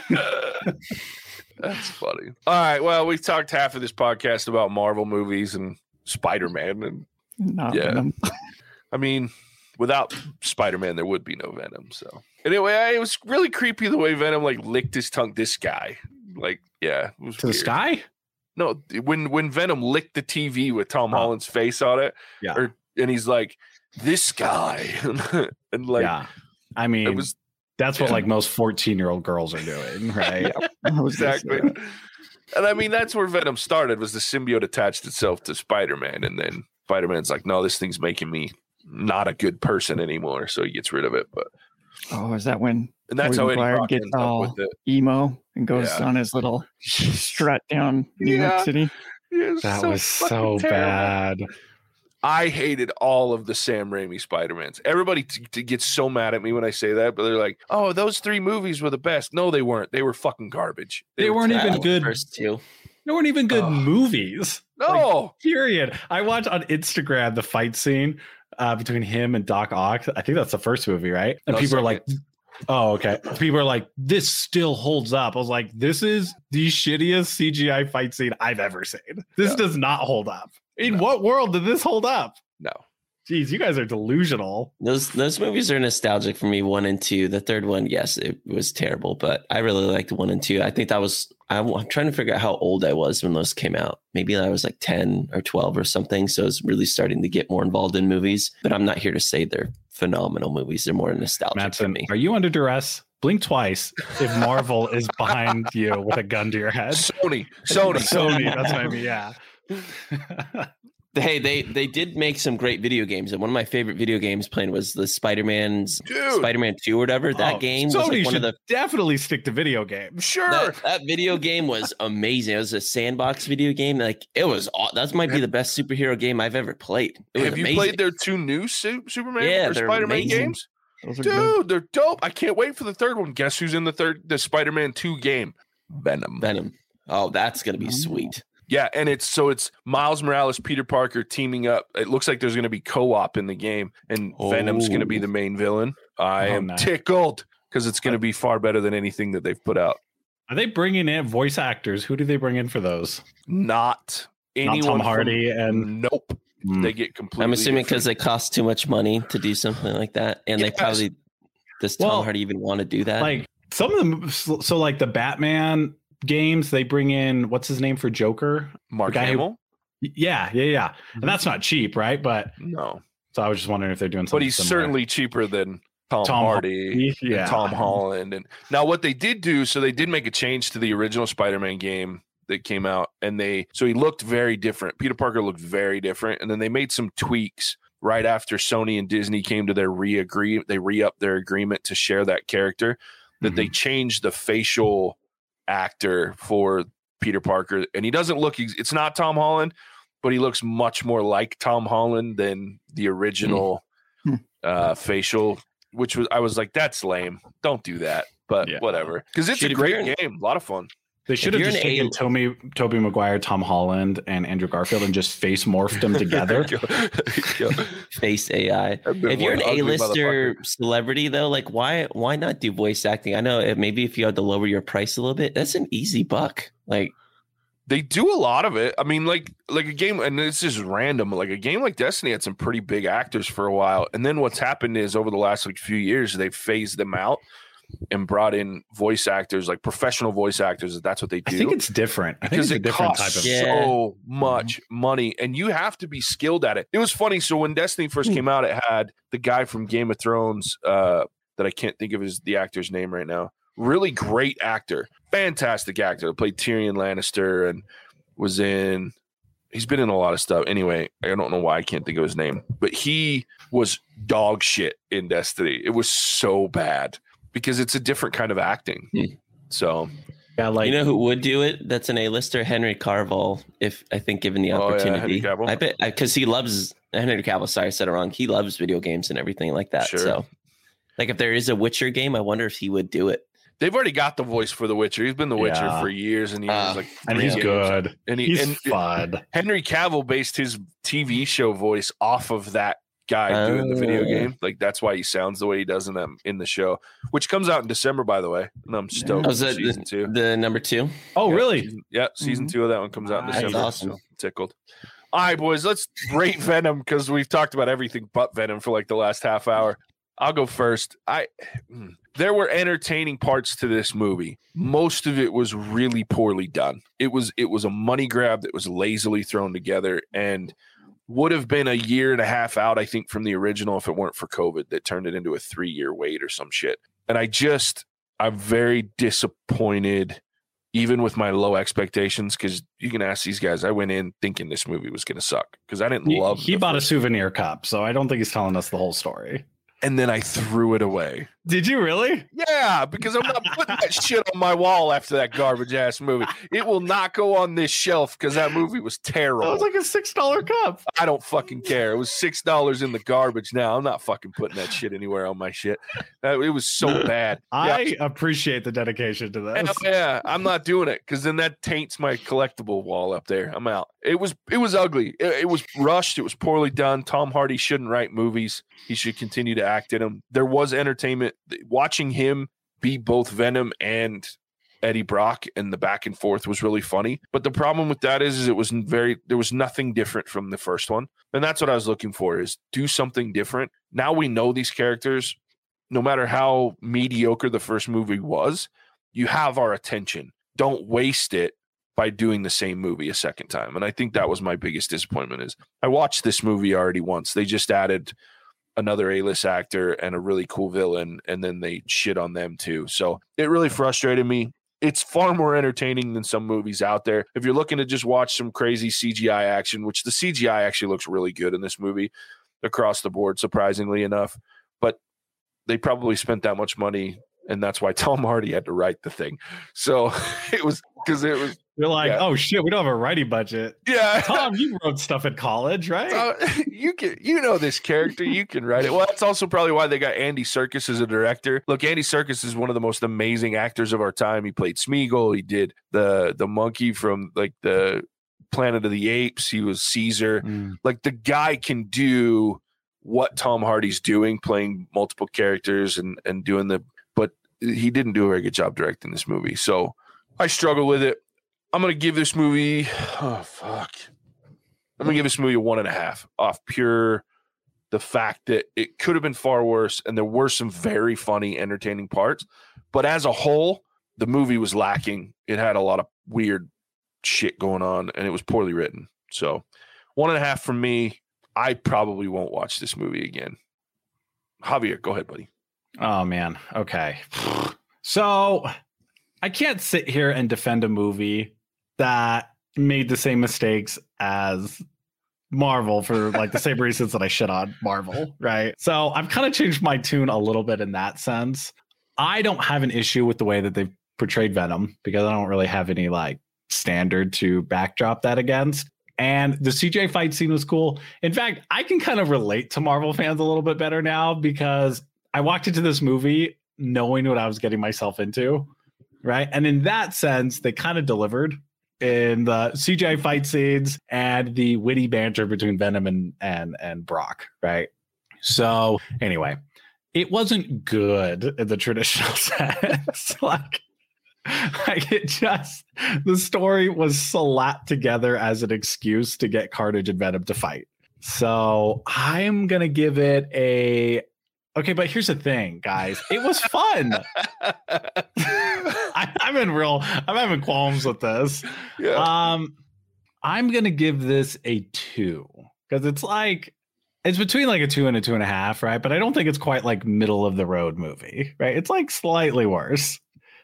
That's funny. All right. Well, we've talked half of this podcast about Marvel movies and Spider-Man and Not Yeah. Venom. I mean, without Spider-Man, there would be no Venom. So anyway, I, it was really creepy the way Venom like licked his tongue. This guy, like, yeah, it was To the sky? No, when when Venom licked the TV with Tom Oh. Holland's face on it, Yeah. or and he's like, "This guy," <laughs> and like yeah. I mean, it was that's what yeah. like most 14 year old girls are doing, <laughs> right? I was gonna exactly. And I mean, that's where Venom started. Was the symbiote attached itself to Spider-Man, and then Spider-Man's like, "No, this thing's making me not a good person anymore," so he gets rid of it. But Oh, is that when and that's Tobey how Eddie Maguire gets ends up all- with it. emo and goes Yeah. on his little <laughs> strut down New Yeah. York City? It was That so was so terrible. bad. I hated all of the Sam Raimi Spider-Mans. Everybody t- t- gets so mad at me when I say that, but they're like, "Oh, those three movies were the best." No, they weren't. They were fucking garbage. They were weren't even good. First two. They weren't even good Ugh. movies. No, Period. I watched on Instagram the fight scene uh, between him and Doc Ock. I think that's the first movie, right? And No, people are like, second. "Oh, okay." People are like, "This still holds up." I was like, "This is the shittiest CGI fight scene I've ever seen. This does not hold up. In No. what world did this hold up?" no. Jeez, you guys are delusional. Those those movies are nostalgic for me. One and two. The third one, yes, it was terrible, but I really liked one and two. I think that was. I'm, I'm trying to figure out how old I was when those came out. Maybe I was like ten or twelve or something. So I was really starting to get more involved in movies. But I'm not here to say they're phenomenal movies. They're more nostalgic for Matson, me. are you under duress? Blink twice if Marvel is behind <laughs> you with a gun to your head. Sony, <laughs> Sony, Sony, that's what I mean. Yeah. <laughs> Hey, they they did make some great video games, and one of my favorite video games playing was the Spider Man's dude. Spider-Man Two or whatever. That Oh, game was like one should of the definitely stick to video games. Sure. that, that video game was amazing. It was a sandbox video game. Like it was aw- that might be the best superhero game I've ever played. It was Have you played their two new Su- Superman Yeah, or Spider-Man amazing. games? Those are good. Dude, they're dope. I can't wait for the third one. Guess who's in the third the Spider-Man 2 game? Venom. Venom? Oh, that's gonna be sweet. Yeah, and it's so it's Miles Morales, Peter Parker teaming up. It looks like there's going to be co-op in the game, and Venom's going to be Oh. the main villain. I Oh, am nice. tickled because it's going to be far better than anything that they've put out. Are they bringing in voice actors? Who do they bring in for those? Not anyone. Not Tom from- Hardy and nope. Hmm. They get completely. I'm assuming because they cost too much money to do something like that, and they Yes. probably does Tom Well, Hardy even want to do that? like some of them. So, so like the Batman games, they bring in what's his name for Joker? Mark who- Hamill. Y- Yeah, yeah, yeah. And mm-hmm. that's not cheap, right? But No, so I was just wondering if they're doing something. but he's similar. certainly cheaper than Tom, Tom Hardy. <laughs> Yeah, Tom Holland. And now what they did do, so they did make a change to the original Spider-Man game that came out, and they so he looked very different. Peter Parker looked very different, and then they made some tweaks right after Sony and Disney came to their re-agree. They re-upped their agreement to share that character. That they mm-hmm. changed the facial actor for Peter Parker, and he doesn't look. It's not Tom Holland, but he looks much more like Tom Holland than the original Hmm. uh, facial. Which was I was like, that's lame. Don't do that. But Yeah. whatever, because it's Should a great game, a lot of fun. They should have just taken A- Tobey, Tobey Maguire, Tom Holland, and Andrew Garfield and just face morphed them together. <laughs> Yo, face AI. If you're an A-lister celebrity though, like why why not do voice acting? I know it- maybe if you had to lower your price a little bit, that's an easy buck. Like they do a lot of it. I mean, like like a game, and this is random. Like a game like Destiny had some pretty big actors for a while, and then what's happened is over the last like few years they've phased them out and brought in voice actors, like professional voice actors. That's what they do. I think it's different. I think because it's a it different costs type of. Yeah. so much money, and you have to be skilled at it. It was funny. So when Destiny first came out, it had the guy from Game of Thrones uh, that I can't think of his the actor's name right now. Really great actor, fantastic actor. Played Tyrion Lannister and was in. He's been in a lot of stuff. Anyway, I don't know why I can't think of his name, but he was dog shit in Destiny. It was so bad because it's a different kind of acting. Hmm. So Yeah, like you know who would do it? That's an A-lister, Henry Carville. If I think given the Oh, yeah, opportunity, I bet because he loves Henry Cavill. Sorry, I said it wrong. He loves video games and everything like that. Sure. So, like, if there is a Witcher game, I wonder if he would do it. They've already got the voice for The Witcher. He's been The Witcher Yeah. for years and years. Ah, like, and he's games. good. And he He's and fun. Henry Cavill based his TV show voice off of that guy doing the video Oh. game. Like that's why he sounds the way he does in them in the show, which comes out in December, by the way. And I'm stoked. Oh, is that season two. The number two. Oh, Yeah, really? season- yeah, season Mhm. two of that one comes out in Nice. December. Awesome. So tickled. All right, boys, let's rate Venom because we've talked about everything but Venom for like the last half hour. I'll go first. I mm, there were entertaining parts to this movie. Most of it was really poorly done. It was it was a money grab that was lazily thrown together and would have been a year and a half out, I think, from the original if it weren't for COVID that turned it into a three year wait or some shit. And I just I'm very disappointed even with my low expectations, because you can ask these guys, I went in thinking this movie was going to suck because I didn't He, love. he bought a souvenir cup, so I don't think he's telling us the whole story. and then I threw it away. Did you really? Yeah, because I'm not putting that <laughs> shit on my wall after that garbage ass movie. It will not go on this shelf because that movie was terrible. It was like a six dollar cup. I don't fucking care. It was six dollars in the garbage. Now I'm not fucking putting that shit anywhere on my shit. It was so <laughs> bad. Yeah, I appreciate the dedication to that. Yeah, I'm not doing it because then that taints my collectible wall up there. I'm out. It was it was ugly. It, it was rushed. It was poorly done. Tom Hardy shouldn't write movies. He should continue to act in them. There was entertainment. Watching him be both Venom and Eddie Brock and the back and forth was really funny. But the problem with that is, is it was very there was nothing different from the first one. And that's what I was looking for is do something different. Now we know these characters no matter how mediocre the first movie was, you have our attention. Don't waste it by doing the same movie a second time. And I think that was my biggest disappointment is I watched this movie already once. They just added another A-list actor and a really cool villain and then they shit on them too. So it really frustrated me. It's far more entertaining than some movies out there. If you're looking to just watch some crazy CGI action, which the CGI actually looks really good in this movie across the board surprisingly enough, but they probably spent that much money and that's why <laughs> Tom Hardy had to write the thing. So <laughs> it was because it was You're like, Yeah. oh shit, we don't have a writing budget. yeah. Tom, you wrote stuff in college, right? Uh, <laughs> you can you know this character, you can write it. Well, that's also probably why they got Andy Serkis as a director. Look, Andy Serkis is one of the most amazing actors of our time. He played Smeagol. He did the the monkey from like the Planet of the Apes. He was Caesar. Mm. Like the guy can do what Tom Hardy's doing, playing multiple characters and and doing the. But he didn't do a very good job directing this movie. So I struggle with it. I'm gonna give this movie. Oh fuck. I'm gonna give this movie a one and a half off pure the fact that it could have been far worse, and there were some very funny, entertaining parts. But as a whole, the movie was lacking. It had a lot of weird shit going on, and it was poorly written. So, one and a half from me. I probably won't watch this movie again. Javier, go ahead, buddy. Oh man. Okay. So I can't sit here and defend a movie that made the same mistakes as Marvel for like the same <laughs> reasons that I shit on Marvel, right? So I've kind of changed my tune a little bit in that sense. I don't have an issue with the way that they've portrayed Venom because I don't really have any like standard to backdrop that against. And the CGI fight scene was cool. In fact, I can kind of relate to Marvel fans a little bit better now because I walked into this movie knowing what I was getting myself into. right? And in that sense, they kind of delivered in the CGI fight scenes and the witty banter between Venom and and and Brock, right? So anyway, it wasn't good in the traditional <laughs> sense. <laughs> like, like it just the story was slapped together as an excuse to get Carnage and Venom to fight. So I'm gonna give it a okay, but here's the thing, guys. It was fun. <laughs> I, I'm in real I'm having qualms with this. yeah. Um, I'm gonna give this a two because it's like it's between like a two and a two and a half, right? But I don't think it's quite like middle of the road movie, right? It's like slightly worse.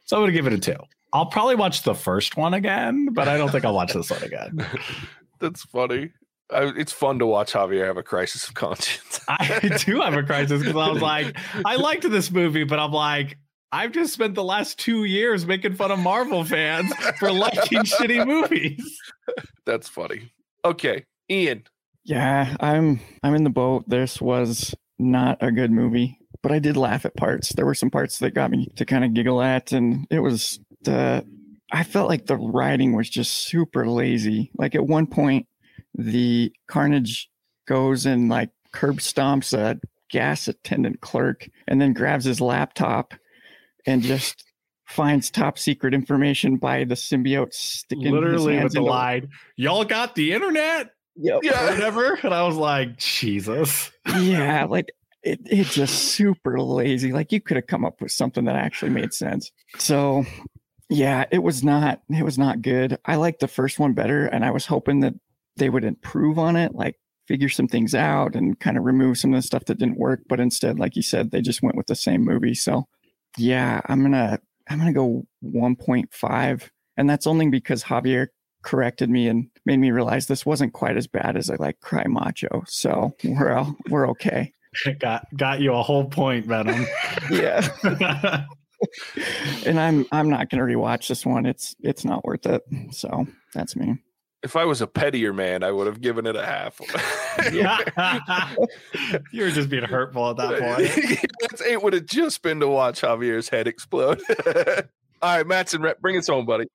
So I'm gonna give it a two. I'll probably watch the first one again, but I don't think I'll watch this one again. <laughs> That's funny. I, it's fun to watch Javier have a crisis of conscience. <laughs> I do have a crisis because I was like, I liked this movie, but I'm like, I've just spent the last two years making fun of Marvel fans for liking <laughs> shitty movies. That's funny. Okay, Ian. Yeah, I'm I'm in the boat. This was not a good movie, but I did laugh at parts. There were some parts that got me to kind of giggle at, and it was the I felt like the writing was just super lazy. Like at one point, the Carnage goes and like curb stomps a gas attendant clerk, and then grabs his laptop and just finds top secret information by the symbiote sticking his Literally with the line, y'all got the internet Yep. Yeah. whatever. And I was like, Jesus. yeah, <laughs> like it, it just super lazy. Like you could have come up with something that actually made sense. So yeah, it was not it was not good. I liked the first one better, and I was hoping that they would improve on it, like figure some things out and kind of remove some of the stuff that didn't work. But instead, like you said, they just went with the same movie. So yeah, I'm gonna I'm gonna go 1.5. And that's only because Javier corrected me and made me realize this wasn't quite as bad as I like cry macho. So we're all, we're okay. <laughs> got got you a whole point, Venom. Yeah. <laughs> <laughs> and I'm I'm not gonna rewatch this one. It's it's not worth it. So that's me. If I was a pettier man, I would have given it a half. <laughs> <laughs> you were just being hurtful at that point. <laughs> It would have just been to watch Javier's head explode. All right, Matson, Rep, bring us home, buddy.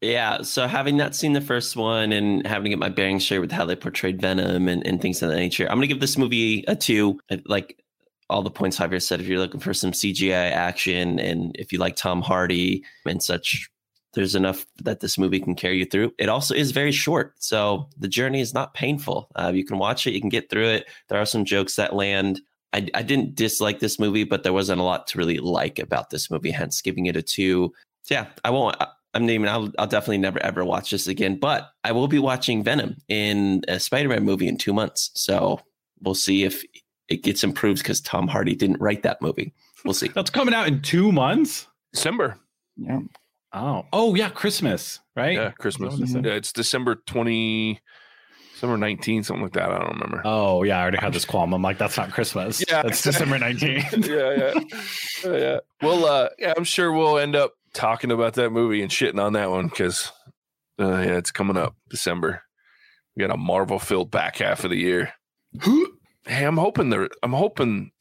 Yeah, so having not seen the first one and having to get my bearings straight with how they portrayed Venom and, and things of that nature, I'm gonna give this movie a two. Like all the points Javier said, if you're looking for some CGI action and if you like Tom Hardy and such, there's enough that this movie can carry you through. It also is very short, so the journey is not painful. Uh, you can watch it, you can get through it. There are some jokes that land. I, I didn't dislike this movie, but there wasn't a lot to really like about this movie, hence giving it a two. Yeah, I won't. I- I'm naming. I'll, I'll definitely never ever watch this again. But I will be watching Venom in a Spider-Man movie in two months. So we'll see if it gets improved because Tom Hardy didn't write that movie. We'll see. <laughs> That's coming out in two months. December. Yeah. Oh, oh yeah, Christmas, right? Yeah, Christmas. Is that what it said? Yeah, it's December 20, December 19, something like that. I don't remember. Oh yeah, I already had this qualm. I'm like, that's not Christmas. Yeah. it's December <laughs> 19th. yeah, yeah. Uh, yeah. Well, uh, yeah, I'm sure we'll end up talking about that movie and shitting on that one because, uh, yeah, it's coming up December. We got a Marvel filled back half of the year. <gasps> hey, I'm hoping the I'm hoping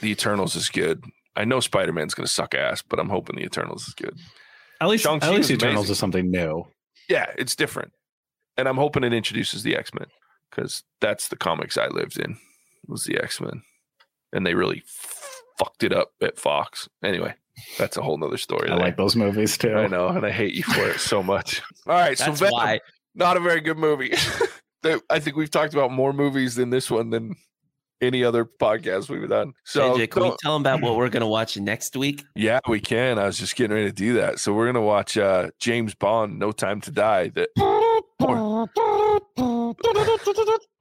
the Eternals is good. I know Spider Man's gonna suck ass, but I'm hoping the Eternals is good. At least, Shang-Chi at least was Eternals amazing. is something new. Yeah, it's different, and I'm hoping it introduces the X Men because that's the comics I lived in was the X Men, and they really fucked it up at Fox. Anyway, that's a whole nother story. I there. like those movies too. I know, and I hate you for it so much. All right, so That's Venom, why. not a very good movie. <laughs> I think we've talked about more movies than this one than any other podcast we've done. So AJ, can we tell them about what we're going to watch next week? yeah, we can. I was just getting ready to do that. So we're gonna watch uh, James Bond, No Time to Die. That poor,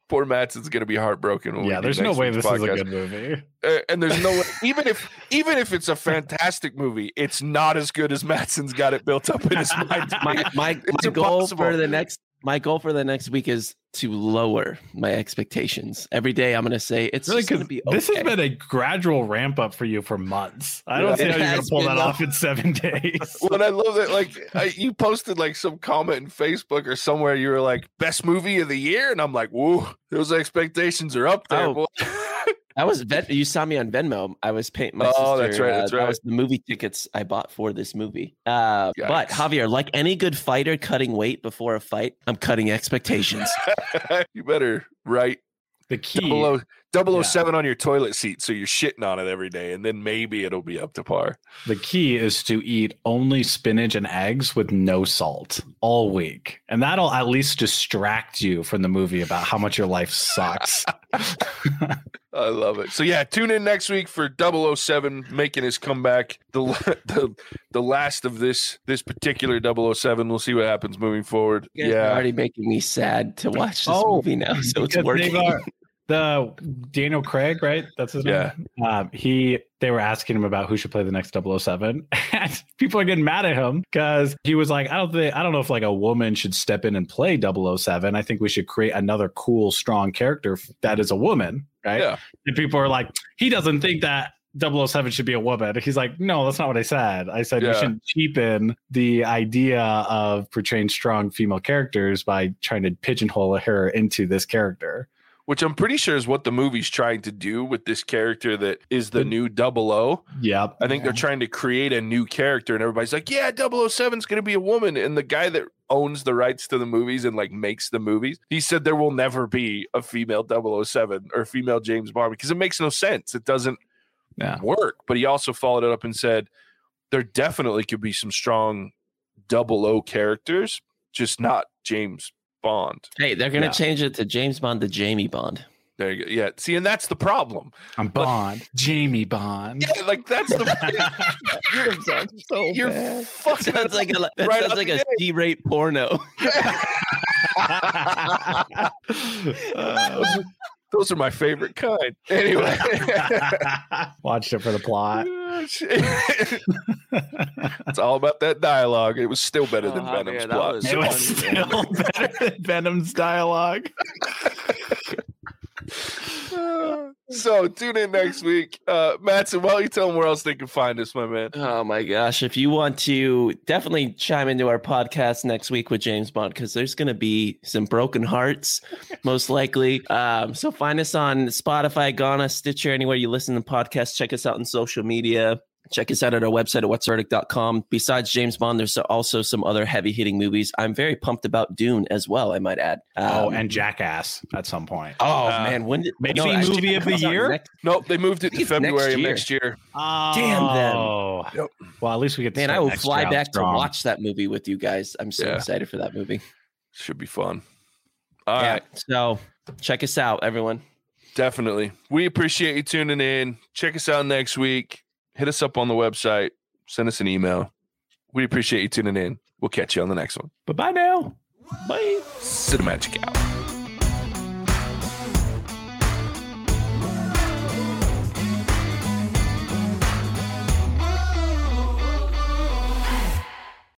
poor Matson's gonna be heartbroken. When yeah, do there's no way week's this is a good movie. Uh, and there's no way, even if even if it's a fantastic movie, it's not as good as Matson's got it built up in his mind. <laughs> My my, It's my goal for the next my goal for the next week is to lower my expectations. Every day I'm going to say it's Really, going to be okay. this has been a gradual ramp up for you for months. I don't see how you're gonna pull that though. off in seven <laughs> days. Well, and I love that. Like I, you posted like some comment in Facebook or somewhere. You were like best movie of the year, and I'm like, whoa, those expectations are up there. Oh. <laughs> <laughs> boy." That was Ven- you saw me on Venmo. I was paying my Oh, sister. that's right, uh, that's That right. was the movie tickets I bought for this movie. Uh, but Javier, like any good fighter cutting weight before a fight, I'm cutting expectations. <laughs> you better write The key. 00 007 on your toilet seat so you're shitting on it every day, and then maybe it'll be up to par. The key is to eat only spinach and eggs with no salt all week. And that'll at least distract you from the movie about how much your life sucks. <laughs> <laughs> I love it. So yeah, tune in next week for 007 making his comeback. The <laughs> the the last of this this particular 007. We'll see what happens moving forward. You guys are Yeah. already making me sad to watch this Oh, movie now. So it's working. they've, uh, the Daniel Craig, right? That's his Yeah. name. Um, he they were asking him about who should play the next 007. <laughs> And people are getting mad at him because he was like, I don't think I don't know if like a woman should step in and play 007. I think we should create another cool, strong character that is a woman, right? Yeah. And people are like, he doesn't think that 007 should be a woman. He's like, no, that's not what I said. I said Yeah. you shouldn't cheapen the idea of portraying strong female characters by trying to pigeonhole her into this character. Which I'm pretty sure is what the movie's trying to do with this character that is the new double O. Yeah. I think they're trying to create a new character, and everybody's like, "Yeah, 007 is going to be a woman." And the guy that owns the rights to the movies and like makes the movies, he said there will never be a female 007 or female James Bond because it makes no sense. It doesn't Yeah. work. But he also followed it up and said there definitely could be some strong double O characters, just not James Bond. hey, they're gonna Yeah. change it to James Bond to Jamie Bond. There you go. Yeah. See, and that's the problem. I'm Bond. Jamie Bond. Yeah, like that's the <laughs> you're so you're bad. fucking Sounds like a that Right sounds out like the a gate. G-rate porno. <laughs> <laughs> Oh, those are my favorite kind. Anyway. <laughs> Watched it for the plot. <laughs> it's all about that dialogue. It was still better than Oh, Venom's man, that plot. was- It was still <laughs> better than Venom's dialogue. <laughs> so tune in next week. Uh Matson, why don't you tell them where else they can find us, my man? Oh my gosh. If you want to definitely chime into our podcast next week with James Bond, because there's going to be some broken hearts, <laughs> most likely. Um, so find us on Spotify, Ghana, Stitcher, anywhere you listen to podcasts. Check us out on social media. Check us out at our website at whatsverdict.com. Besides James Bond, there's also some other heavy hitting movies. I'm very pumped about Dune as well, I might add. Oh, Um, and Jackass at some point. oh uh, man, when did maybe actually, movie of the year? next- Nope, they moved it to It's next February of year. next year. Oh, Damn them. Yep. Well, at least we get. To Man, I will fly back strong. to watch that movie with you guys. I'm so Yeah. excited for that movie. Should be fun. All yeah. right, So check us out, everyone. definitely. We appreciate you tuning in. Check us out next week. Hit us up on the website. Send us an email. We appreciate you tuning in. We'll catch you on the next one. Bye bye now. Bye. Cinemagic out.